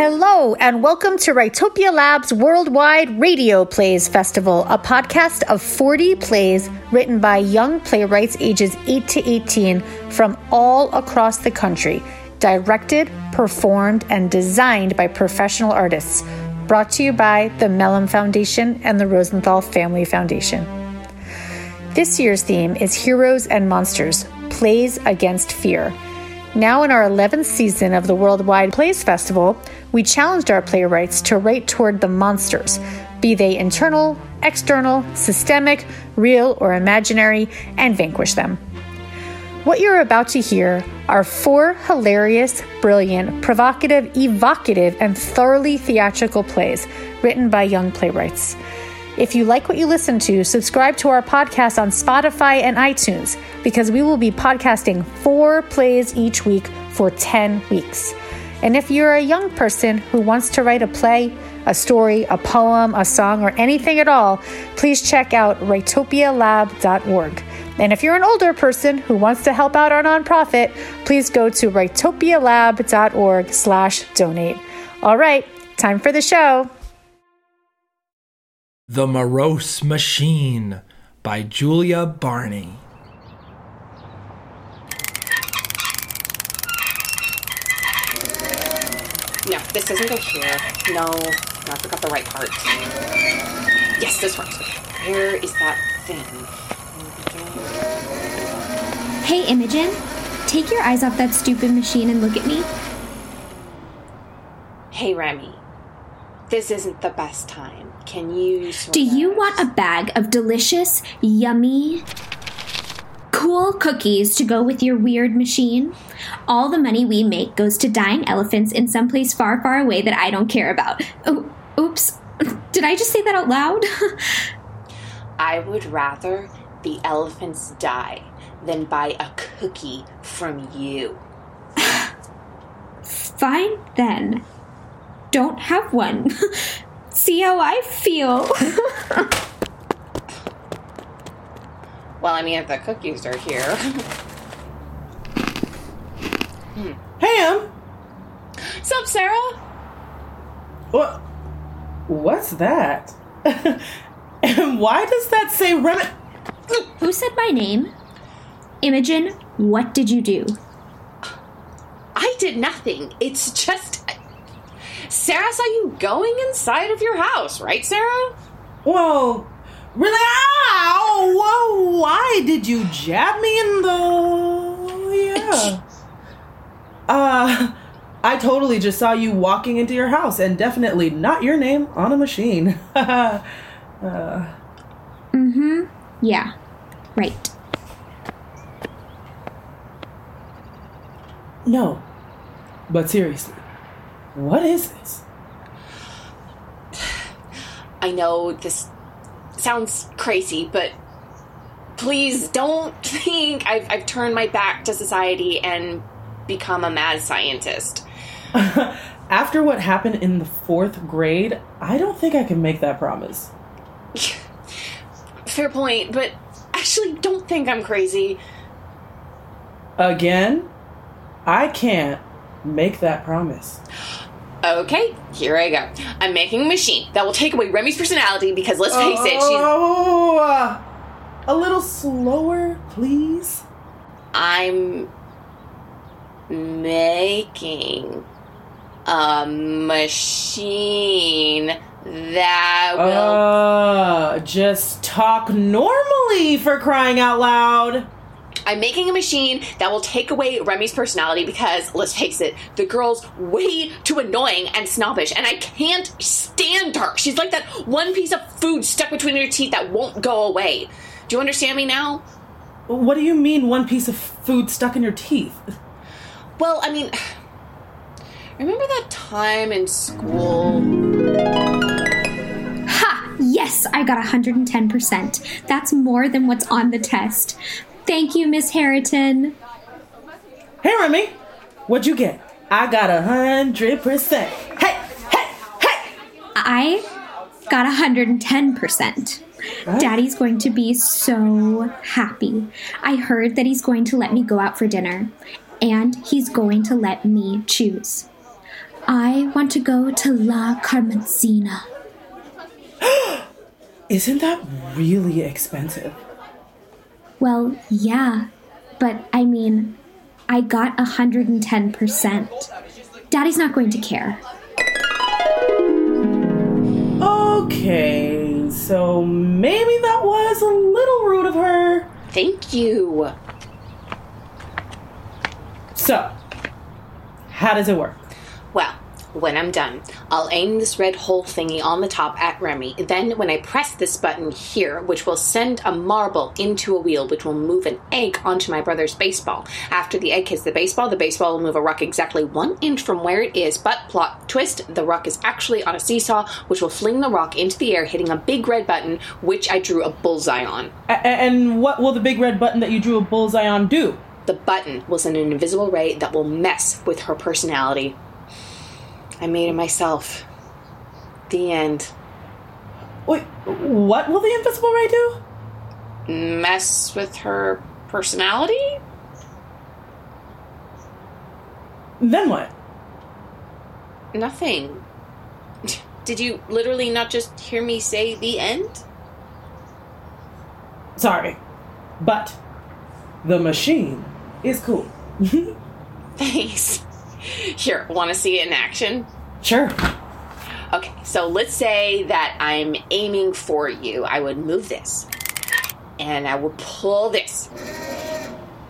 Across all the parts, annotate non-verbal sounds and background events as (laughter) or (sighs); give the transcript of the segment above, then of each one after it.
Hello, and welcome to Writopia Lab's Worldwide Radio Plays Festival, a podcast of 40 plays written by young playwrights ages 8 to 18 from all across the country, directed, performed, and designed by professional artists. Brought to you by the Mellon Foundation and the Rosenthal Family Foundation. This year's theme is Heroes and Monsters Plays Against Fear. Now, in our 11th season of the Worldwide Plays Festival, we challenged our playwrights to write toward the monsters, be they internal, external, systemic, real, or imaginary, and vanquish them. What you're about to hear are four hilarious, brilliant, provocative, evocative, and thoroughly theatrical plays written by young playwrights. If you like what you listen to, subscribe to our podcast on Spotify and iTunes because we will be podcasting four plays each week for 10 weeks. And if you're a young person who wants to write a play, a story, a poem, a song, or anything at all, please check out writopialab.org. And if you're an older person who wants to help out our nonprofit, please go to writopialab.org slash donate. All right, time for the show. The Morose Machine by Julia Barney. No, this doesn't go here. No, no, I forgot the right part. Yes, this works. Okay, where is that thing? Hey, Imogen, take your eyes off that stupid machine and look at me. Hey, Remy. This isn't the best time. Can you. Do you want a bag of delicious, yummy, cool cookies to go with your weird machine? All the money we make goes to dying elephants in some place far, far away that I don't care about. Oh, oops. (laughs) Did I just say that out loud? (laughs) I would rather the elephants die than buy a cookie from you. (sighs) Fine then. Don't have one. (laughs) See how I feel. (laughs) Well, I mean, if the cookies are here. (laughs) Ham, Sup, Sarah? what? What's that? (laughs) and why does that say Rem? Who said my name? Imogen, what did you do? I did nothing. It's just. Sarah saw you going inside of your house, right, Sarah? Whoa. really? Ow! Whoa! Why did you jab me in the? Yeah. Uh, I totally just saw you walking into your house, and definitely not your name on a machine. (laughs) Mm-hmm. Yeah. Right. no, but seriously, what is this? I know this sounds crazy, but please don't (laughs) think I've, I've turned my back to society and become a mad scientist. (laughs) After what happened in the fourth grade, I don't think I can make that promise. (laughs) Fair point, but actually, don't think I'm crazy. Again, I can't make that promise. (gasps) (gasps) (gasps) Okay, here I go. I'm making a machine that will take away Remy's personality because let's face it, she's. Oh, uh, a little slower, please. I'm making a machine that will. Uh, just talk normally for crying out loud. I'm making a machine that will take away Remy's personality because, let's face it, the girl's way too annoying and snobbish, and I can't stand her. She's like that one piece of food stuck between her teeth that won't go away. Do you understand me now? What do you mean, one piece of food stuck in your teeth? Well, I mean, remember that time in school? Ha! Yes, I got 110%. That's more than what's on the test. Thank you, Miss Harrington. Hey, Remy, what'd you get? I got a hundred percent. Hey, hey, hey! I got a 110%. Daddy's going to be so happy. I heard that he's going to let me go out for dinner, and he's going to let me choose. I want to go to La Carmencina. (gasps) Isn't that really expensive? Well, yeah, but I mean, I got 110%. Daddy's not going to care. Okay, so maybe that was a little rude of her. Thank you. So, how does it work? Well, when I'm done, I'll aim this red hole thingy on the top at Remy. Then, when I press this button here, which will send a marble into a wheel, which will move an egg onto my brother's baseball. After the egg hits the baseball, the baseball will move a rock exactly one inch from where it is. But plot twist, the rock is actually on a seesaw, which will fling the rock into the air, hitting a big red button, which I drew a bullseye on. And what will the big red button that you drew a bullseye on do? The button will send an invisible ray that will mess with her personality. I made it myself. The end. Wait, what will the invisible ray do? Mess with her personality? Then what? Nothing. Did you literally not just hear me say the end? Sorry, but the machine is cool. (laughs) Thanks. Here, want to see it in action? Sure. Okay, so let's say that I'm aiming for you. I would move this. And I would pull this.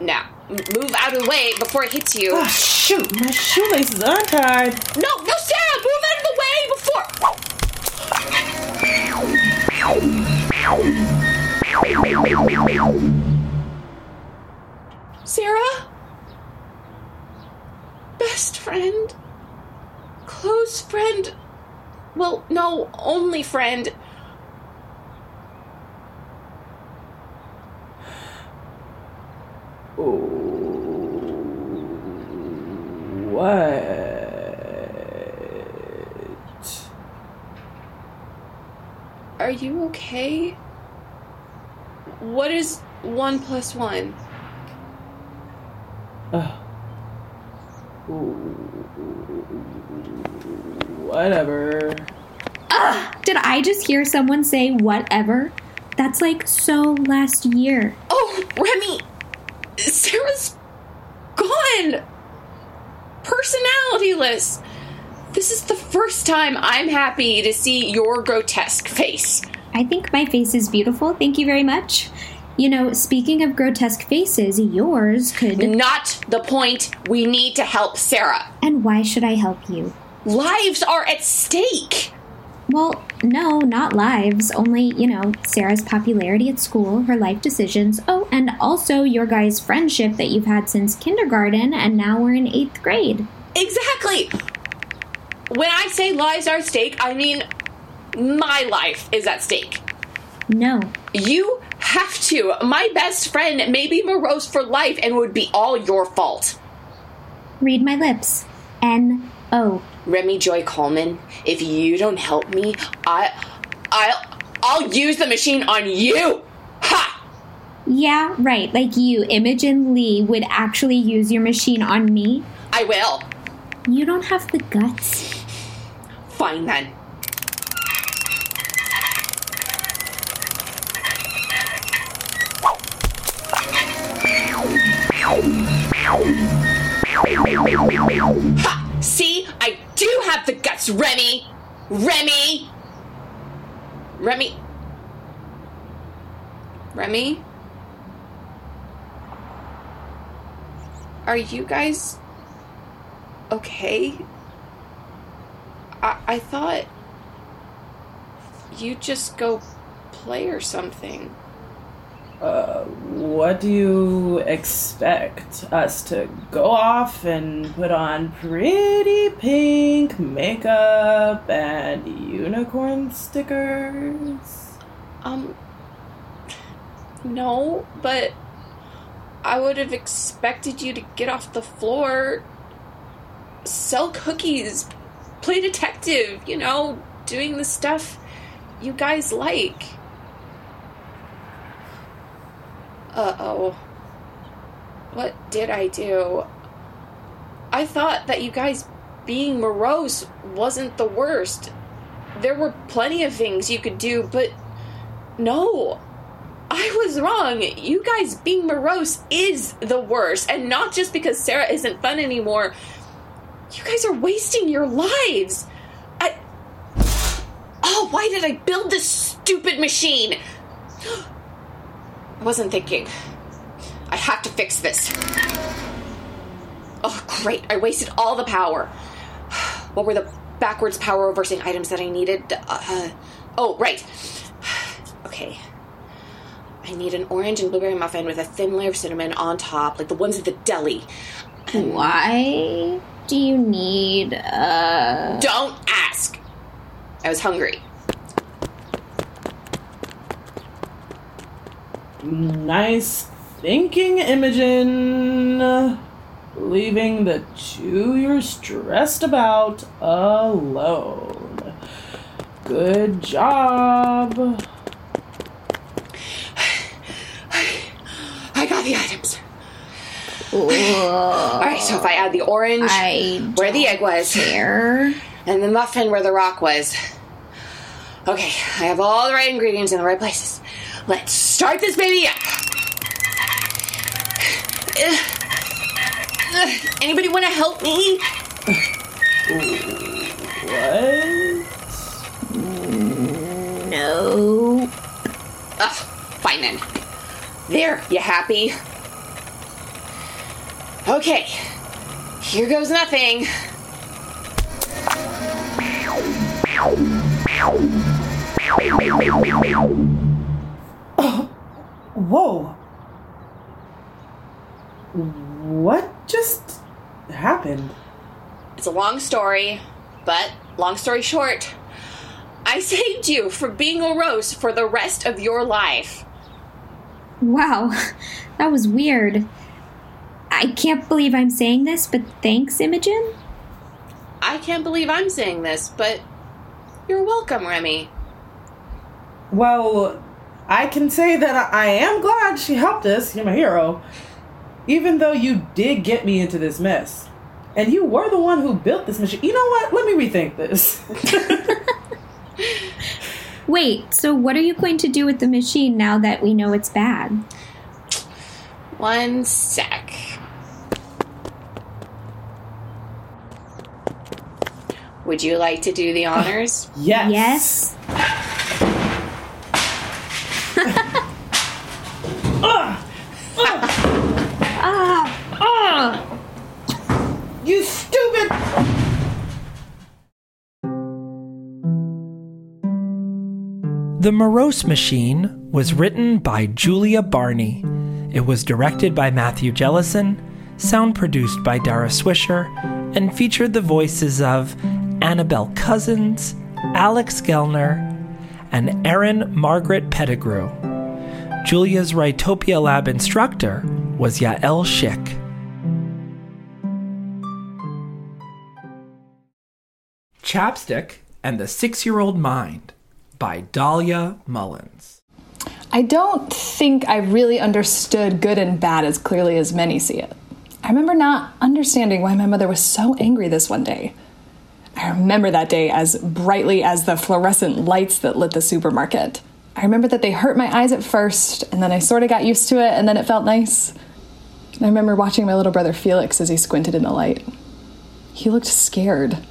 Now, move out of the way before it hits you. Ah, shoot, my shoelace is untied. No, no, Sarah, move out of the way before. Sarah? Best friend? Friend? Well, no, only friend. Oh, What? Are you okay? What is one plus one? Whatever. Did I just hear someone say whatever? That's like so last year. Oh, Remy! Sarah's gone! Personalityless! This is the first time I'm happy to see your grotesque face. I think my face is beautiful. Thank you very much. You know, speaking of grotesque faces, yours could. Not the point. We need to help Sarah. And why should I help you? Lives are at stake. Well, no, not lives. Only, you know, Sarah's popularity at school, her life decisions. Oh, and also your guys' friendship that you've had since kindergarten, and now we're in eighth grade. Exactly. When I say lives are at stake, I mean my life is at stake. No. You have to. My best friend may be morose for life and would be all your fault. Read my lips. N O. Remy Joy Coleman, if you don't help me, I I'll I'll use the machine on you. Ha! Yeah, right. Like you, Imogen Lee, would actually use your machine on me. I will. You don't have the guts. Fine then. Ha! Do have the guts, Remy. Remy. Remy. Remy. Are you guys okay? I, I thought you'd just go play or something. Uh, what do you expect? Us to go off and put on pretty pink makeup and unicorn stickers? Um, no, but I would have expected you to get off the floor, sell cookies, play detective, you know, doing the stuff you guys like. Uh oh. What did I do? I thought that you guys being morose wasn't the worst. There were plenty of things you could do, but no. I was wrong. You guys being morose is the worst. And not just because Sarah isn't fun anymore. You guys are wasting your lives. I. Oh, why did I build this stupid machine? I (gasps) wasn't thinking. I have to fix this. Oh, great. I wasted all the power. What were the backwards power reversing items that I needed? Uh, oh, right. (sighs) Okay. I need an orange and blueberry muffin with a thin layer of cinnamon on top, like the ones at the deli. (clears throat) Why do you need uh Don't ask! I was hungry. Nice thinking, Imogen. Leaving the two you're stressed about alone. Good job. I got the items. Alright, so if I add the orange I where the egg was, care. and the muffin where the rock was. Okay, I have all the right ingredients in the right places. Let's start this baby up. Ugh. Ugh. Anybody want to help me? What? No. Ugh, fine then. There, you happy? Okay, here goes nothing. (gasps) Whoa. What just happened? It's a long story, but long story short, I (laughs) saved you from being a roast for the rest of your life. Wow. (laughs) That was weird. I can't believe I'm saying this, but thanks, Imogen. I can't believe I'm saying this, but you're welcome, Remy. Well, I can say that I I am glad she helped us. You're my hero. Even though you did get me into this mess. And you were the one who built this machine. You know what? Let me rethink this. (laughs) Wait, so what are you going to do with the machine now that we know it's bad? One sec. Would you like to do the honors? (gasps) yes. Yes. (laughs) You stupid. The Morose Machine was written by Julia Barney. It was directed by Matthew Jellison, sound produced by Dara Swisher, and featured the voices of Annabelle Cousins, Alex Gellner, and Erin Margaret Pettigrew. Julia's Writopia Lab instructor was Yael Schick. Chapstick and the Six Year Old Mind by Dahlia Mullins. I don't think I really understood good and bad as clearly as many see it. I remember not understanding why my mother was so angry this one day. I remember that day as brightly as the fluorescent lights that lit the supermarket. I remember that they hurt my eyes at first, and then I sort of got used to it, and then it felt nice. I remember watching my little brother Felix as he squinted in the light. He looked scared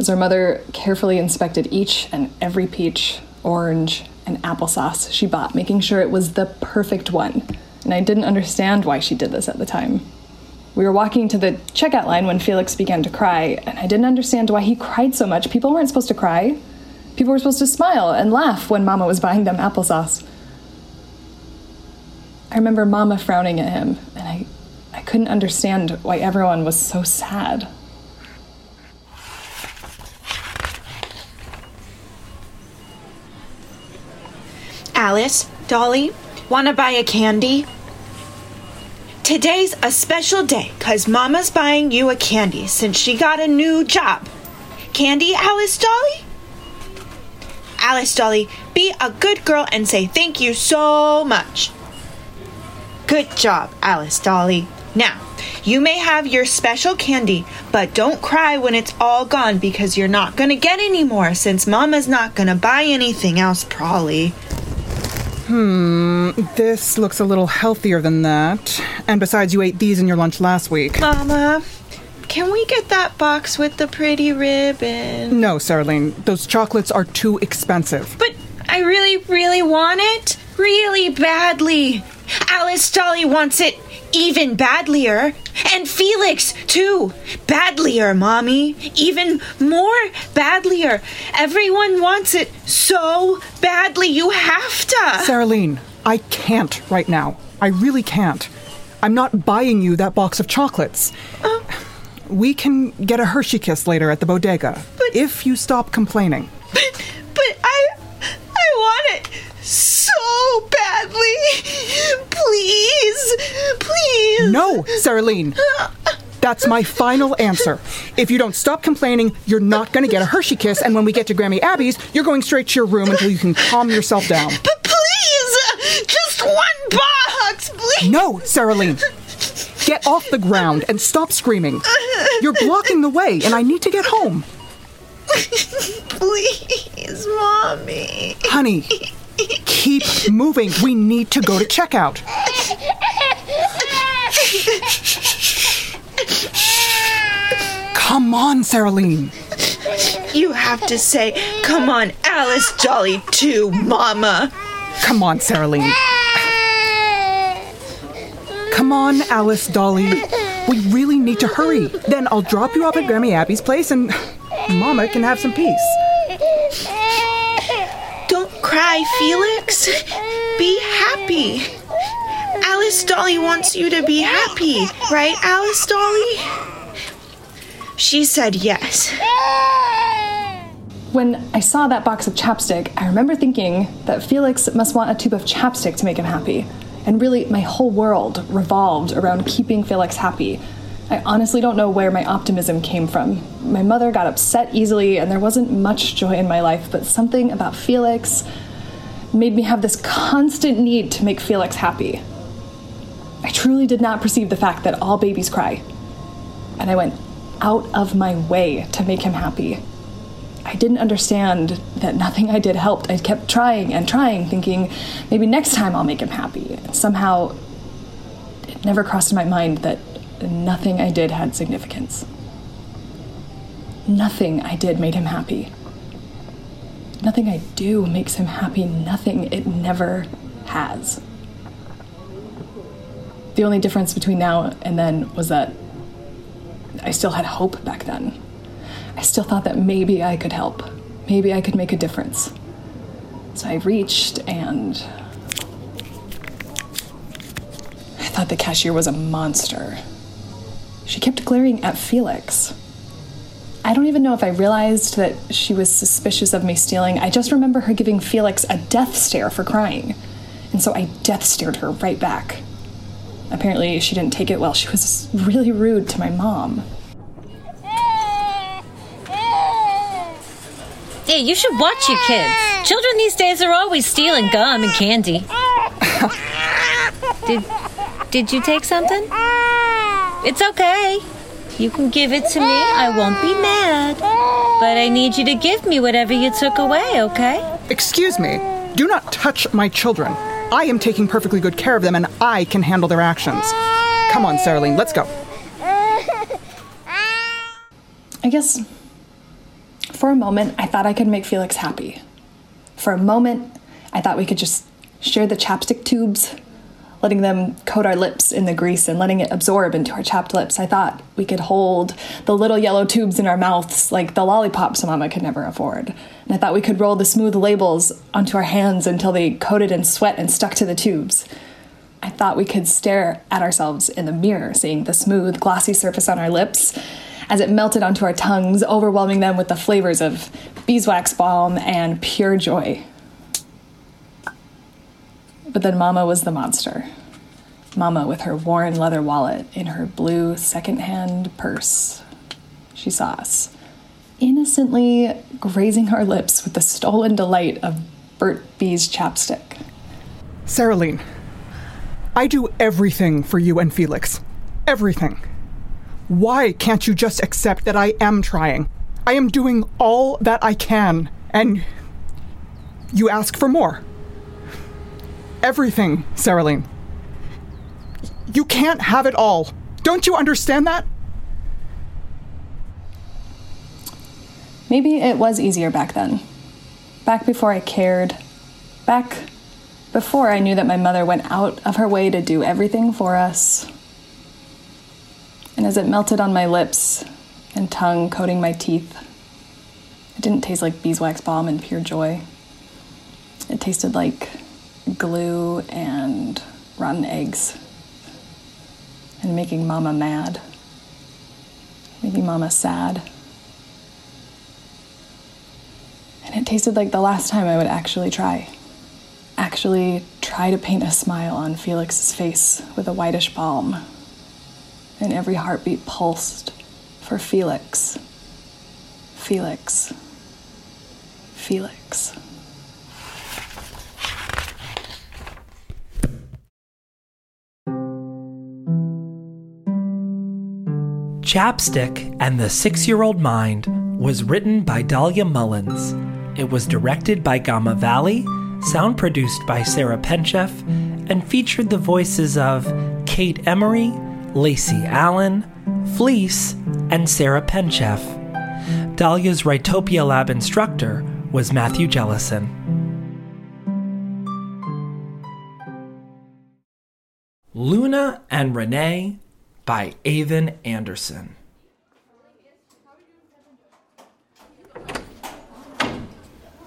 as our mother carefully inspected each and every peach, orange, and applesauce she bought, making sure it was the perfect one. And I didn't understand why she did this at the time. We were walking to the checkout line when Felix began to cry, and I didn't understand why he cried so much. People weren't supposed to cry. People were supposed to smile and laugh when Mama was buying them applesauce. I remember Mama frowning at him, and I, I couldn't understand why everyone was so sad. Alice, Dolly, wanna buy a candy? Today's a special day cuz Mama's buying you a candy since she got a new job. Candy, Alice Dolly? Alice Dolly, be a good girl and say thank you so much. Good job, Alice Dolly. Now, you may have your special candy, but don't cry when it's all gone because you're not gonna get any more since Mama's not gonna buy anything else, probably. Hmm, this looks a little healthier than that. And besides, you ate these in your lunch last week. Mama, can we get that box with the pretty ribbon? No, Sarlene, those chocolates are too expensive. But I really, really want it. Really badly. Alice Dolly wants it even badlier. And Felix, too. Badlier, Mommy. Even more badlier. Everyone wants it so badly. You have to. Sarlene, I can't right now. I really can't. I'm not buying you that box of chocolates. Uh. We can get a Hershey kiss later at the bodega. But- if you stop complaining. (laughs) But, but I. I want it so badly. Please. Please. No, Sarlene. That's my final answer. If you don't stop complaining, you're not going to get a Hershey kiss, and when we get to Grammy Abby's, you're going straight to your room until you can calm yourself down. But please! Just one box, please! No, Saralene. Get off the ground and stop screaming. You're blocking the way, and I need to get home. (laughs) Please, Mommy. Honey, keep moving. We need to go to checkout. Come on, Saralene. You have to say, come on, Alice Dolly, too, Mama. Come on, Saralene. Come on, Alice Dolly. We really need to hurry. Then I'll drop you off at Grammy Abby's place and Mama can have some peace. Don't Felix. Be happy. Alice Dolly wants you to be happy, right, Alice Dolly? She said yes. When I saw that box of chapstick, I remember thinking that Felix must want a tube of chapstick to make him happy. And really, my whole world revolved around keeping Felix happy. I honestly don't know where my optimism came from. My mother got upset easily, and there wasn't much joy in my life, but something about Felix made me have this constant need to make Felix happy. I truly did not perceive the fact that all babies cry. And I went out of my way to make him happy. I didn't understand that nothing I did helped. I kept trying and trying, thinking maybe next time I'll make him happy. And somehow, it never crossed my mind that nothing I did had significance. Nothing I did made him happy. Nothing I do makes him happy. Nothing. It never has. The only difference between now and then was that I still had hope back then. I still thought that maybe I could help. Maybe I could make a difference. So I reached and. I thought the cashier was a monster. She kept glaring at Felix. I don't even know if I realized that she was suspicious of me stealing. I just remember her giving Felix a death stare for crying. And so I death stared her right back. Apparently, she didn't take it well. She was really rude to my mom. Hey, you should watch your kids. Children these days are always stealing gum and candy. (laughs) did did you take something? It's okay. You can give it to me. I won't be mad. But I need you to give me whatever you took away, okay? Excuse me. Do not touch my children. I am taking perfectly good care of them and I can handle their actions. Come on, Saralene, let's go. I guess for a moment, I thought I could make Felix happy. For a moment, I thought we could just share the chapstick tubes, letting them coat our lips in the grease and letting it absorb into our chapped lips. I thought we could hold the little yellow tubes in our mouths like the lollipops Mama could never afford. And I thought we could roll the smooth labels onto our hands until they coated in sweat and stuck to the tubes. I thought we could stare at ourselves in the mirror, seeing the smooth, glossy surface on our lips as it melted onto our tongues, overwhelming them with the flavors of beeswax balm and pure joy. But then Mama was the monster. Mama with her worn leather wallet in her blue secondhand purse. She saw us, innocently grazing our lips with the stolen delight of Burt's Bees chapstick. Saralene, I do everything for you and Felix. everything. Why can't you just accept that I am trying? I am doing all that I can, and you ask for more. Everything, Saraline. You can't have it all. Don't you understand that? Maybe it was easier back then. Back before I cared. Back before I knew that my mother went out of her way to do everything for us. And as it melted on my lips and tongue coating my teeth, it didn't taste like beeswax balm and pure joy. It tasted like glue and rotten eggs. And making mama mad. Making mama sad. And it tasted like the last time I would actually try. Actually try to paint a smile on Felix's face with a whitish balm. And every heartbeat pulsed for Felix. Felix. Felix. Chapstick and the Six Year Old Mind was written by Dahlia Mullins. It was directed by Gamma Valley, sound produced by Sarah Penchef, and featured the voices of Kate Emery, Lacey Allen, Fleece, and Sarah Penchef. Dahlia's Writopia Lab instructor was Matthew Jellison. Luna and Renee by Avon Anderson.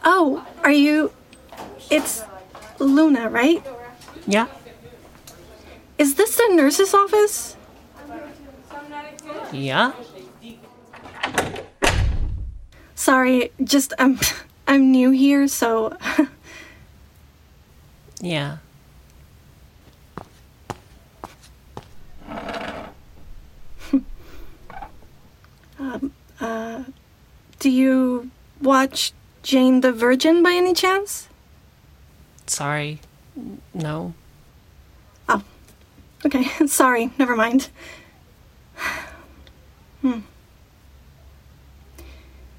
Oh, are you. It's Luna, right? Yeah. Is this the nurse's office? Yeah. Sorry, just I'm (laughs) I'm new here, so (laughs) Yeah. um uh do you watch Jane the Virgin by any chance? Sorry. No. Oh. Okay, (laughs) sorry, never mind. Hmm.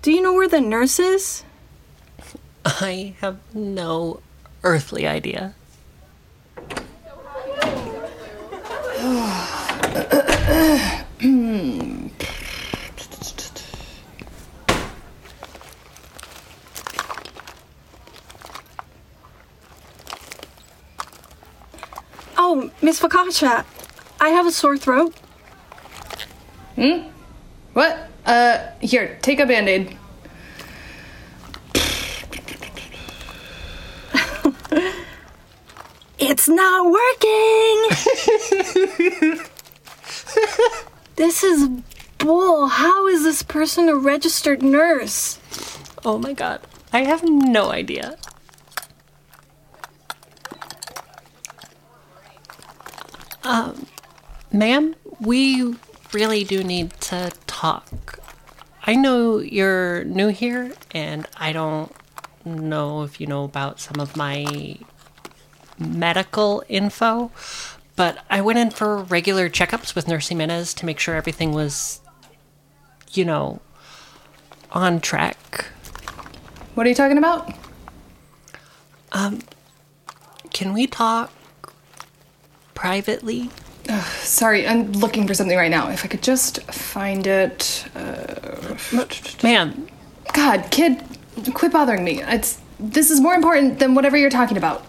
Do you know where the nurse is? (laughs) I have no earthly idea. (sighs) Oh, Miss Focaccia, I have a sore throat. Hmm? What? Uh, here, take a band aid. (laughs) It's not working! (laughs) this is bull. How is this person a registered nurse? Oh my god. I have no idea. Um, ma'am, we really do need to talk. I know you're new here, and I don't know if you know about some of my medical info, but I went in for regular checkups with Nurse Jimenez to make sure everything was, you know, on track. What are you talking about? Um, can we talk privately? Ugh, sorry, I'm looking for something right now. If I could just find it. Uh, Ma'am. God, kid, quit bothering me. It's this is more important than whatever you're talking about.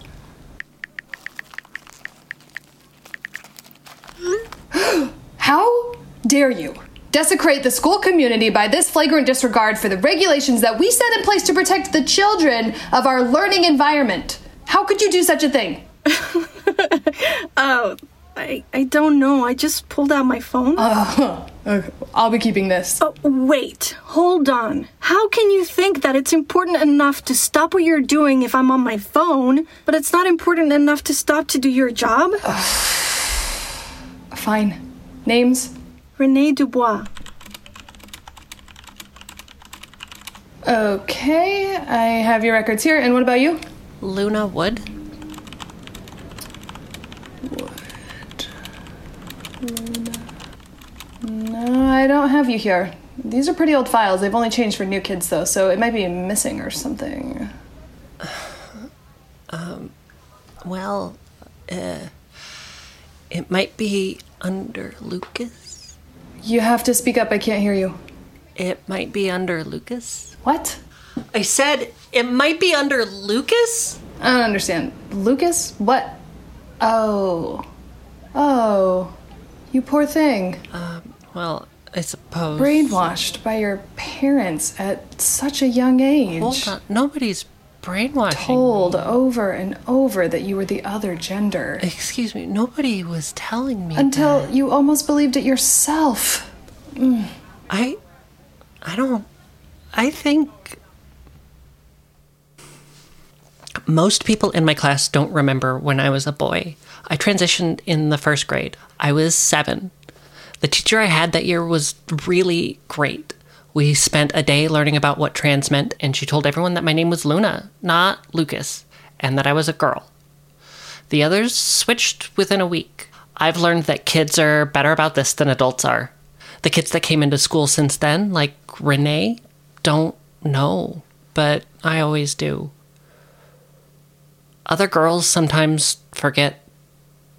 (gasps) How dare you desecrate the school community by this flagrant disregard for the regulations that we set in place to protect the children of our learning environment? How could you do such a thing? (laughs) Oh, (laughs) I, I don't know. I just pulled out my phone. Uh, (laughs) okay. I'll be keeping this. Oh, wait. Hold on. How can you think that it's important enough to stop what you're doing if I'm on my phone, but it's not important enough to stop to do your job? (sighs) Fine. Names? Renee Dubois. Okay, I have your records here. And what about you? Luna Wood. Wood. Luna. don't have you here. These are pretty old files. They've only changed for new kids, though, so it might be missing or something. (sighs) Um, well, uh, it might be under Lucas. You have to speak up. I can't hear you. It might be under Lucas. What? I said it might be under Lucas? I don't understand. Lucas? What? Oh. Oh. You poor thing. Um, well, I suppose. Brainwashed by your parents at such a young age. Hold on. Nobody's brainwashing. Told over and over that you were the other gender. Excuse me. Nobody was telling me. Until that. you almost believed it yourself. Mm. I. I don't. I think. Most people in my class don't remember when I was a boy. I transitioned in the first grade. I was seven. The teacher I had that year was really great. We spent a day learning about what trans meant, and she told everyone that my name was Luna, not Lucas, and that I was a girl. The others switched within a week. I've learned that kids are better about this than adults are. The kids that came into school since then, like Renee, don't know, but I always do. Other girls sometimes forget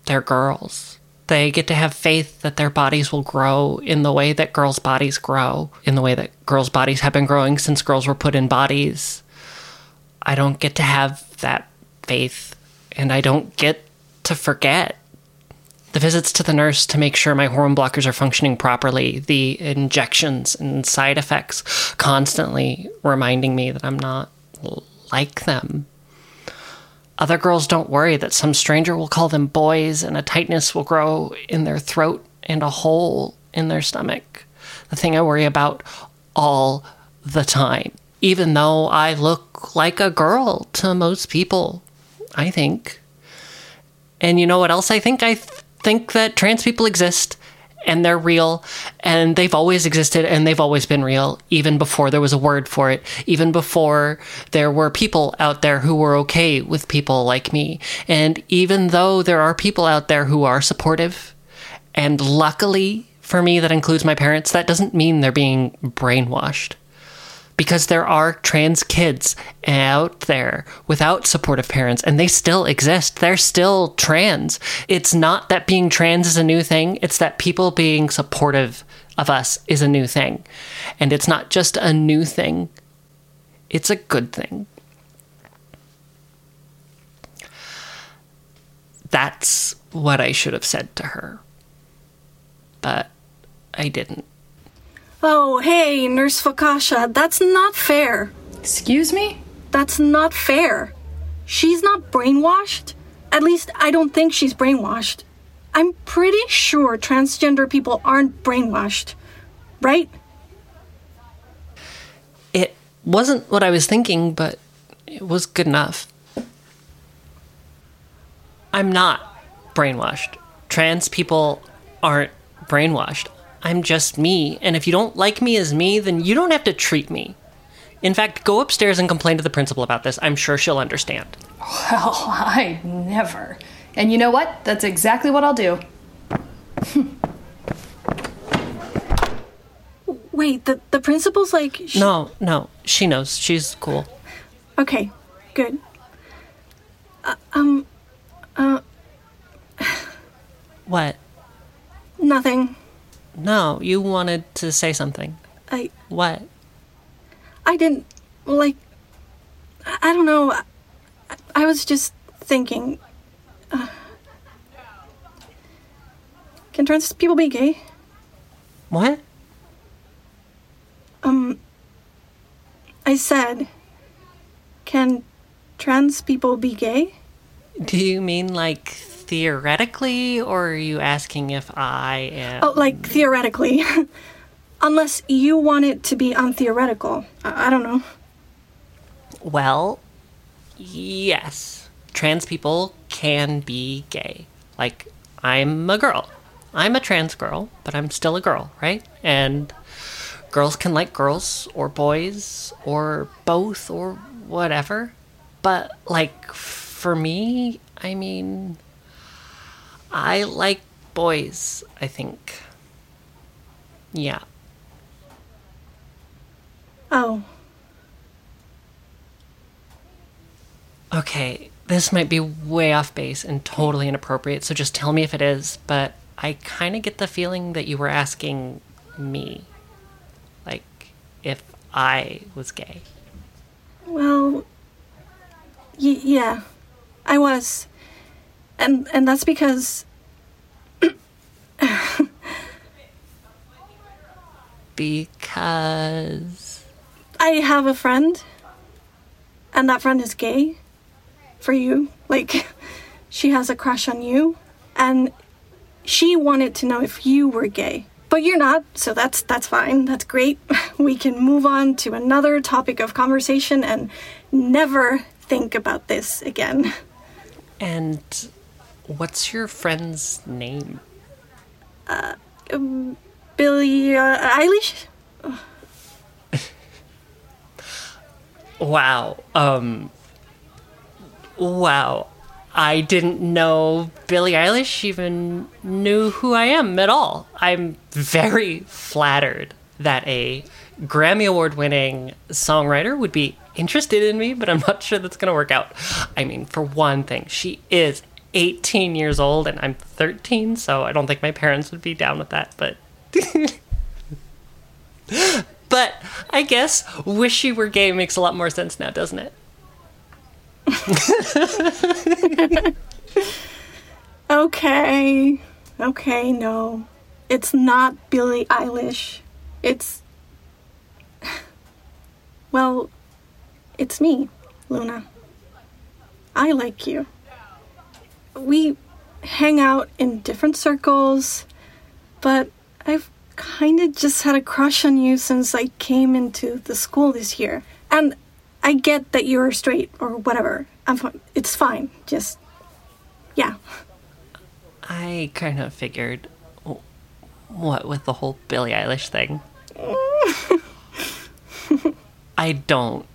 they're girls. They get to have faith that their bodies will grow in the way that girls' bodies grow, in the way that girls' bodies have been growing since girls were put in bodies. I don't get to have that faith, and I don't get to forget. The visits to the nurse to make sure my hormone blockers are functioning properly, the injections and side effects constantly reminding me that I'm not like them. Other girls don't worry that some stranger will call them boys and a tightness will grow in their throat and a hole in their stomach. The thing I worry about all the time, even though I look like a girl to most people, I think. And you know what else I think? I th- think that trans people exist and they're real and they've always existed and they've always been real even before there was a word for it even before there were people out there who were okay with people like me. And even though there are people out there who are supportive and luckily for me that includes my parents that doesn't mean they're being brainwashed because there are trans kids out there without supportive parents and they still exist. They're still trans. It's not that being trans is a new thing, it's that people being supportive of us is a new thing. And it's not just a new thing, it's a good thing. That's what I should have said to her. But I didn't. Oh, hey, Nurse Fakasha, that's not fair. Excuse me? That's not fair. She's not brainwashed. At least, I don't think she's brainwashed. I'm pretty sure transgender people aren't brainwashed. Right? It wasn't what I was thinking, but it was good enough. I'm not brainwashed. Trans people aren't brainwashed. I'm just me, and if you don't like me as me, then you don't have to treat me. In fact, go upstairs and complain to the principal about this. I'm sure she'll understand. Well, (laughs) I never. And you know what? That's exactly what I'll do. (laughs) Wait, the, the principal's like. Sh- No, no, she knows. She's cool. Okay, good. Uh, um, uh, (sighs) What? nothing. No, you wanted to say something. I What? I didn't like. I don't know. I, I was just thinking. Uh, can trans people be gay? What? Um. I said. Can trans people be gay? Do you mean like theoretically, or are you asking if I am? Oh, like theoretically. (laughs) Unless you want it to be untheoretical. I, I don't know. Well, yes. Trans people can be gay. Like, I'm a girl. I'm a trans girl, but I'm still a girl, right? And girls can like girls or boys or both or whatever. But, like, for me, I mean, I like boys, I think. Yeah. Oh, Okay, this might be way off base and totally inappropriate, so just tell me if it is, but I kind of get the feeling that you were asking me. Like, if I was gay. well, y- yeah, I was. And and that's because Because. I have a friend and that friend is gay for you. Like (laughs) she has a crush on you and she wanted to know if you were gay. But you're not, so that's that's fine. That's great. (laughs) We can move on to another topic of conversation and never think about this again. And what's your friend's name? Um, Billie uh, Eilish? Wow. Um. Wow. I didn't know Billie Eilish even knew who I am at all. I'm very flattered that a Grammy Award winning songwriter would be interested in me, but I'm not sure that's going to work out. I mean, for one thing, she is 18 years old and I'm 13, so I don't think my parents would be down with that, but. (laughs) but I guess Wish You Were Gay makes a lot more sense now, doesn't it? (laughs) Okay. Okay, no. It's not Billie Eilish. It's. (sighs) Well, it's me, Luna. I like you. We hang out in different circles, but I've kind of just had a crush on you since I came into the school this year. And I get that you're straight or whatever. I'm fine. It's fine. Just. Yeah. I kind of figured. What with the whole Billie Eilish thing? (laughs) I don't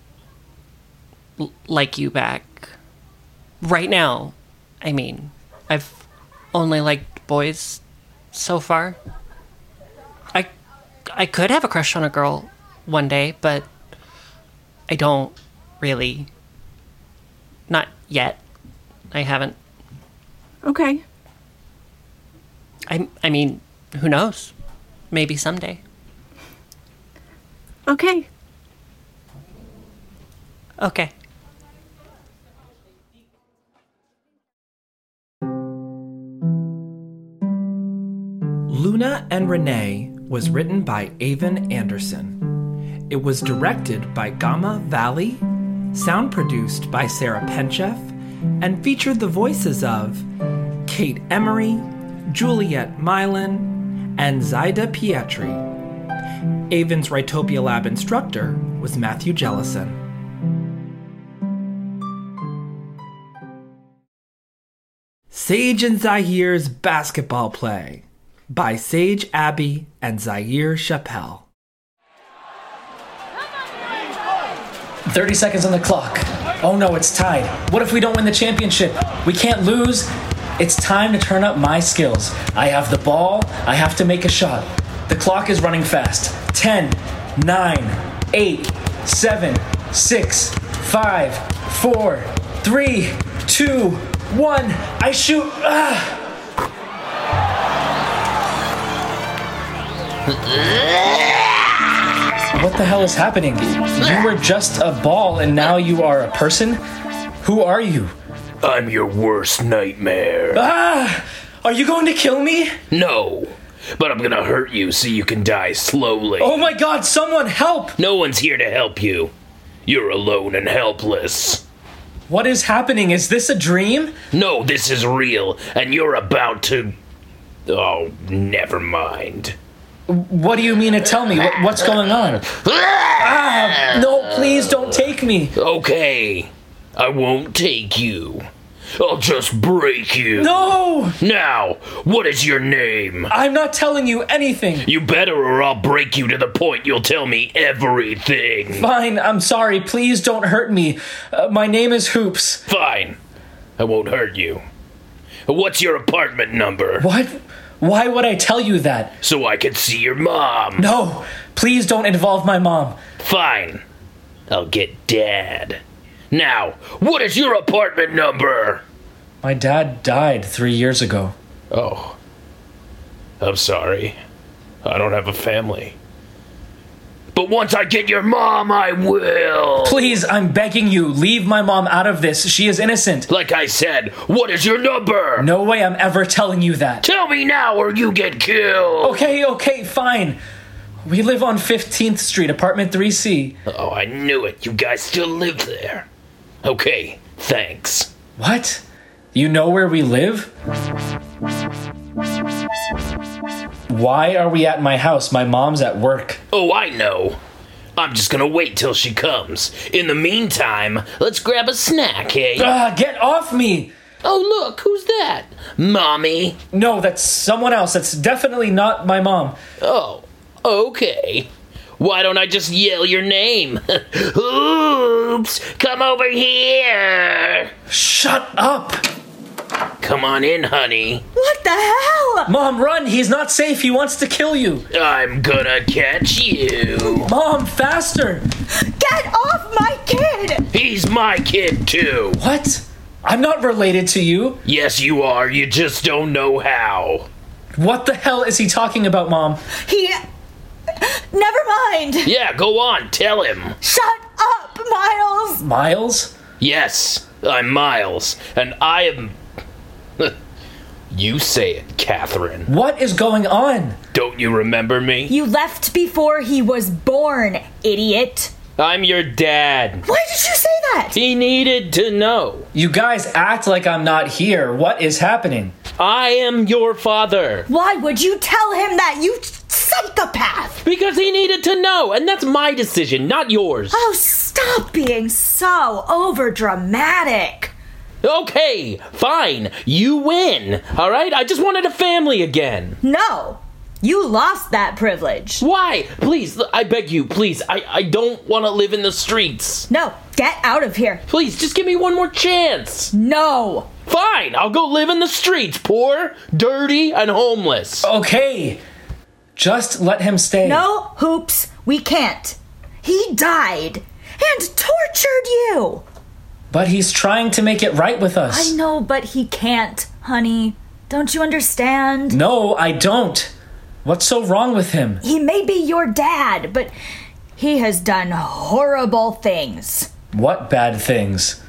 like you back. Right now, I mean, I've only liked boys so far. I I could have a crush on a girl one day, but I don't really. Not yet. I haven't. Okay. I I mean, who knows? Maybe someday. Okay. Okay. Luna and Renee was written by Avon Anderson. It was directed by Gamma Valley, sound produced by Sarah Penchef, and featured the voices of Kate Emery, Juliet Milan, and Zaida Pietri. Avon's Writopia Lab instructor was Matthew Jellison. Sage and Zahir's Basketball Play by Sage Abbey and Zaire Chappelle. 30 seconds on the clock. Oh no, it's tied. What if we don't win the championship? We can't lose. It's time to turn up my skills. I have the ball. I have to make a shot. The clock is running fast. 10, 9, 8, 7, 6, 5, 4, 3, 2, 1. I shoot. Ah! What the hell is happening? You were just a ball and now you are a person? Who are you? I'm your worst nightmare. Ah! Are you going to kill me? No, but I'm gonna hurt you so you can die slowly. Oh my god, someone help! No one's here to help you. You're alone and helpless. What is happening? Is this a dream? No, this is real, and you're about to. Oh, never mind. What do you mean to tell me? What's going on? Ah! No, please don't take me! Okay, I won't take you. I'll just break you. No! Now, what is your name? I'm not telling you anything! You better, or I'll break you to the point you'll tell me everything. Fine, I'm sorry. Please don't hurt me. Uh, my name is Hoops. Fine, I won't hurt you. What's your apartment number? What? Why would I tell you that? So I can see your mom. No, please don't involve my mom. Fine. I'll get dad. Now, what is your apartment number? My dad died three years ago. Oh. I'm sorry. I don't have a family. But once I get your mom, I will. Please, I'm begging you, leave my mom out of this. She is innocent. Like I said, what is your number? No way I'm ever telling you that. Tell me now or you get killed. Okay, okay, fine. We live on 15th Street, apartment 3C. Oh, I knew it. You guys still live there. Okay, thanks. What? You know where we live? Why are we at my house? My mom's at work. Oh, I know. I'm just gonna wait till she comes. In the meantime, let's grab a snack, hey? Ah, get off me! Oh, look, who's that? Mommy? No, that's someone else. That's definitely not my mom. Oh, okay. Why don't I just yell your name? (laughs) Oops! Come over here! Shut up! Come on in, honey. What the hell? Mom, run! He's not safe. He wants to kill you. I'm gonna catch you. Mom, faster! Get off my kid! He's my kid, too. What? I'm not related to you. Yes, you are. You just don't know how. What the hell is he talking about, Mom? He. Never mind! Yeah, go on, tell him. Shut up, Miles! Miles? Yes, I'm Miles, and I am. (laughs) you say it, Catherine. What is going on? Don't you remember me? You left before he was born, idiot. I'm your dad. Why did you say that? He needed to know. You guys act like I'm not here. What is happening? I am your father. Why would you tell him that, you psychopath? Because he needed to know, and that's my decision, not yours. Oh, stop being so overdramatic. Okay, fine. You win. All right? I just wanted a family again. No, you lost that privilege. Why? Please, I beg you, please. I, I don't want to live in the streets. No, get out of here. Please, just give me one more chance. No. Fine, I'll go live in the streets, poor, dirty, and homeless. Okay. Just let him stay. No, Hoops, we can't. He died and tortured you. But he's trying to make it right with us. I know, but he can't, honey. Don't you understand? No, I don't. What's so wrong with him? He may be your dad, but he has done horrible things. What bad things?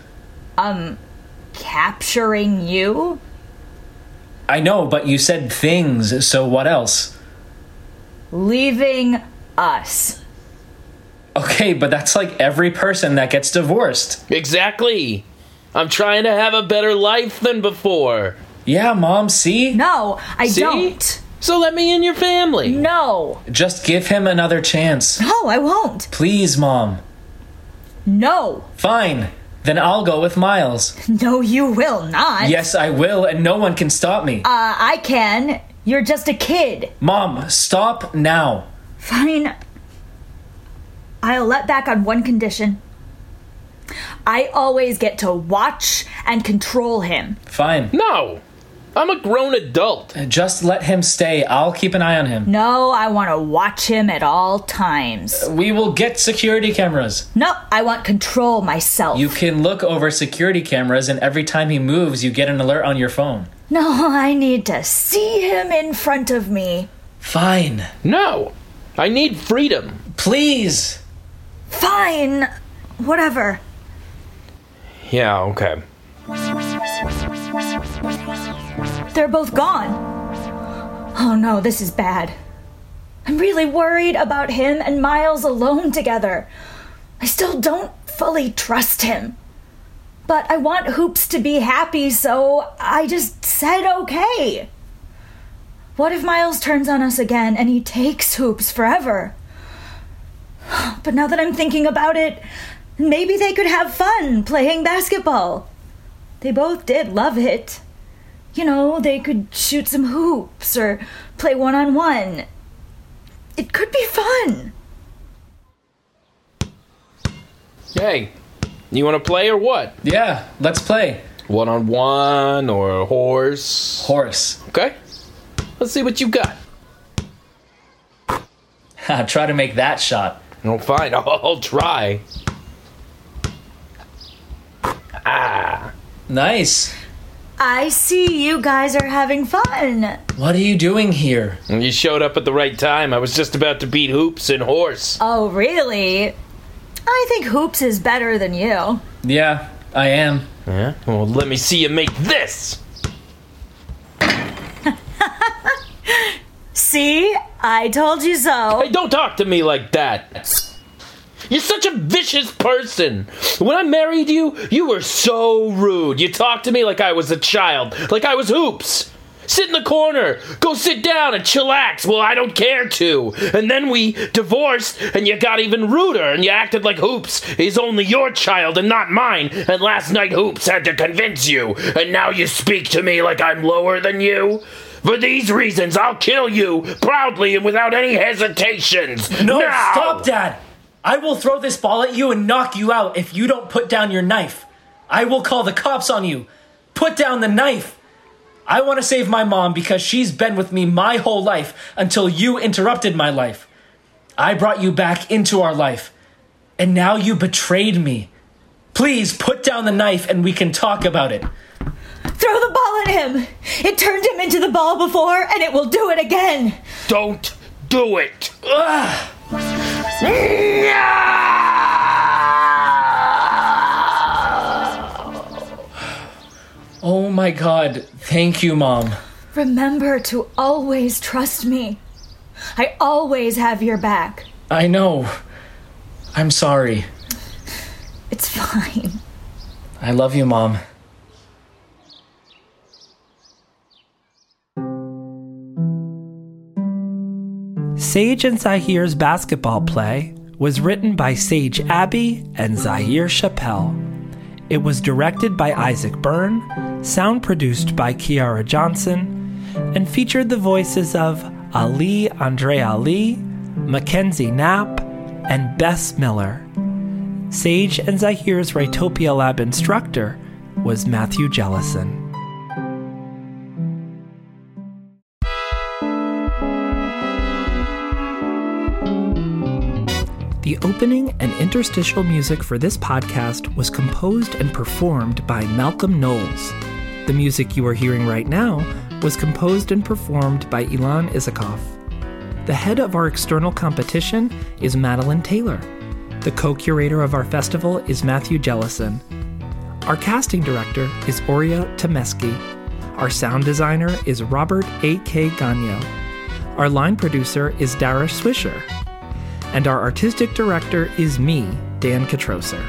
Um, capturing you? I know, but you said things, so what else? Leaving us. Okay, but that's like every person that gets divorced. Exactly. I'm trying to have a better life than before. Yeah, Mom, see? No, I See? don't. So let me in your family. No. Just give him another chance. No, I won't. Please, Mom. No. Fine. Then I'll go with Miles. (laughs) No, you will not. Yes, I will, and no one can stop me. Uh, I can. You're just a kid. Mom, stop now. Fine. I'll let back on one condition. I always get to watch and control him. Fine. No. I'm a grown adult. Just let him stay. I'll keep an eye on him. No, I want to watch him at all times. We will get security cameras. No, I want control myself. You can look over security cameras, and every time he moves, you get an alert on your phone. No, I need to see him in front of me. Fine. No. I need freedom. Please. Fine. Whatever. Yeah, okay. They're both gone. Oh no, this is bad. I'm really worried about him and Miles alone together. I still don't fully trust him. But I want Hoops to be happy, so I just said okay. What if Miles turns on us again and he takes Hoops forever? (gasps) But now that I'm thinking about it, maybe they could have fun playing basketball. They both did love it. You know, they could shoot some hoops or play one on one. It could be fun. Hey, you want to play or what? Yeah, let's play. One on one or horse? Horse. Okay. Let's see what you got. (laughs) Try to make that shot. No, fine. I'll, (laughs) I'll try. Ah. Nice. I see you guys are having fun. What are you doing here? You showed up at the right time. I was just about to beat Hoops and Horse. Oh, really? I think Hoops is better than you. Yeah, I am. Yeah? Well, let me see you make this. (laughs) See? I told you so. Hey, don't talk to me like that. You're such a vicious person. When I married you, you were so rude. You talked to me like I was a child, like I was hoops. Sit in the corner, go sit down and chillax. Well, I don't care to. And then we divorced, and you got even ruder, and you acted like Hoops is only your child and not mine. And last night, Hoops had to convince you, and now you speak to me like I'm lower than you. For these reasons, I'll kill you proudly and without any hesitations. No, now! stop, Dad! I will throw this ball at you and knock you out if you don't put down your knife. I will call the cops on you. Put down the knife. I want to save my mom because she's been with me my whole life until you interrupted my life. I brought you back into our life, and now you betrayed me. Please put down the knife and we can talk about it. Throw the ball at him. It turned him into the ball before, and it will do it again. Don't do it. Ugh. Oh my god. Thank you, Mom. Remember to always trust me. I always have your back. I know. I'm sorry. It's fine. I love you, Mom. Sage and Zahir's basketball play was written by Sage Abbey and Zahir Chappelle. It was directed by Isaac Byrne, sound produced by Kiara Johnson, and featured the voices of Ali Andre Ali, Mackenzie Knapp, and Bess Miller. Sage and Zahir's Writopia Lab instructor was Matthew Jellison. Opening and interstitial music for this podcast was composed and performed by Malcolm Knowles. The music you are hearing right now was composed and performed by Ilan Isakov. The head of our external competition is Madeline Taylor. The co curator of our festival is Matthew Jellison. Our casting director is Oria Temeski. Our sound designer is Robert A.K. Gagno. Our line producer is Dara Swisher and our artistic director is me, Dan Kitrosser.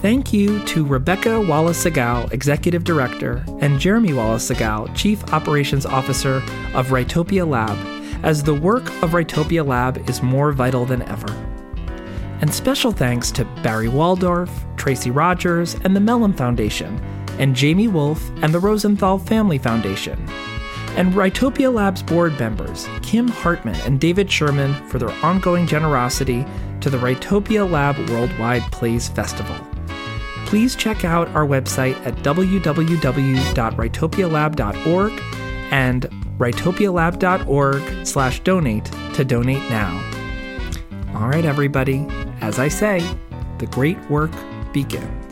Thank you to Rebecca Wallace Segall, Executive Director, and Jeremy Wallace Segall, Chief Operations Officer of Writopia Lab, as the work of Writopia Lab is more vital than ever. And special thanks to Barry Waldorf, Tracy Rogers, and the Mellon Foundation, and Jamie Wolf and the Rosenthal Family Foundation and Writopia Lab's board members, Kim Hartman and David Sherman, for their ongoing generosity to the Writopia Lab Worldwide Plays Festival. Please check out our website at www.writopialab.org and writopialab.org slash donate to donate now. All right, everybody, as I say, the great work begins.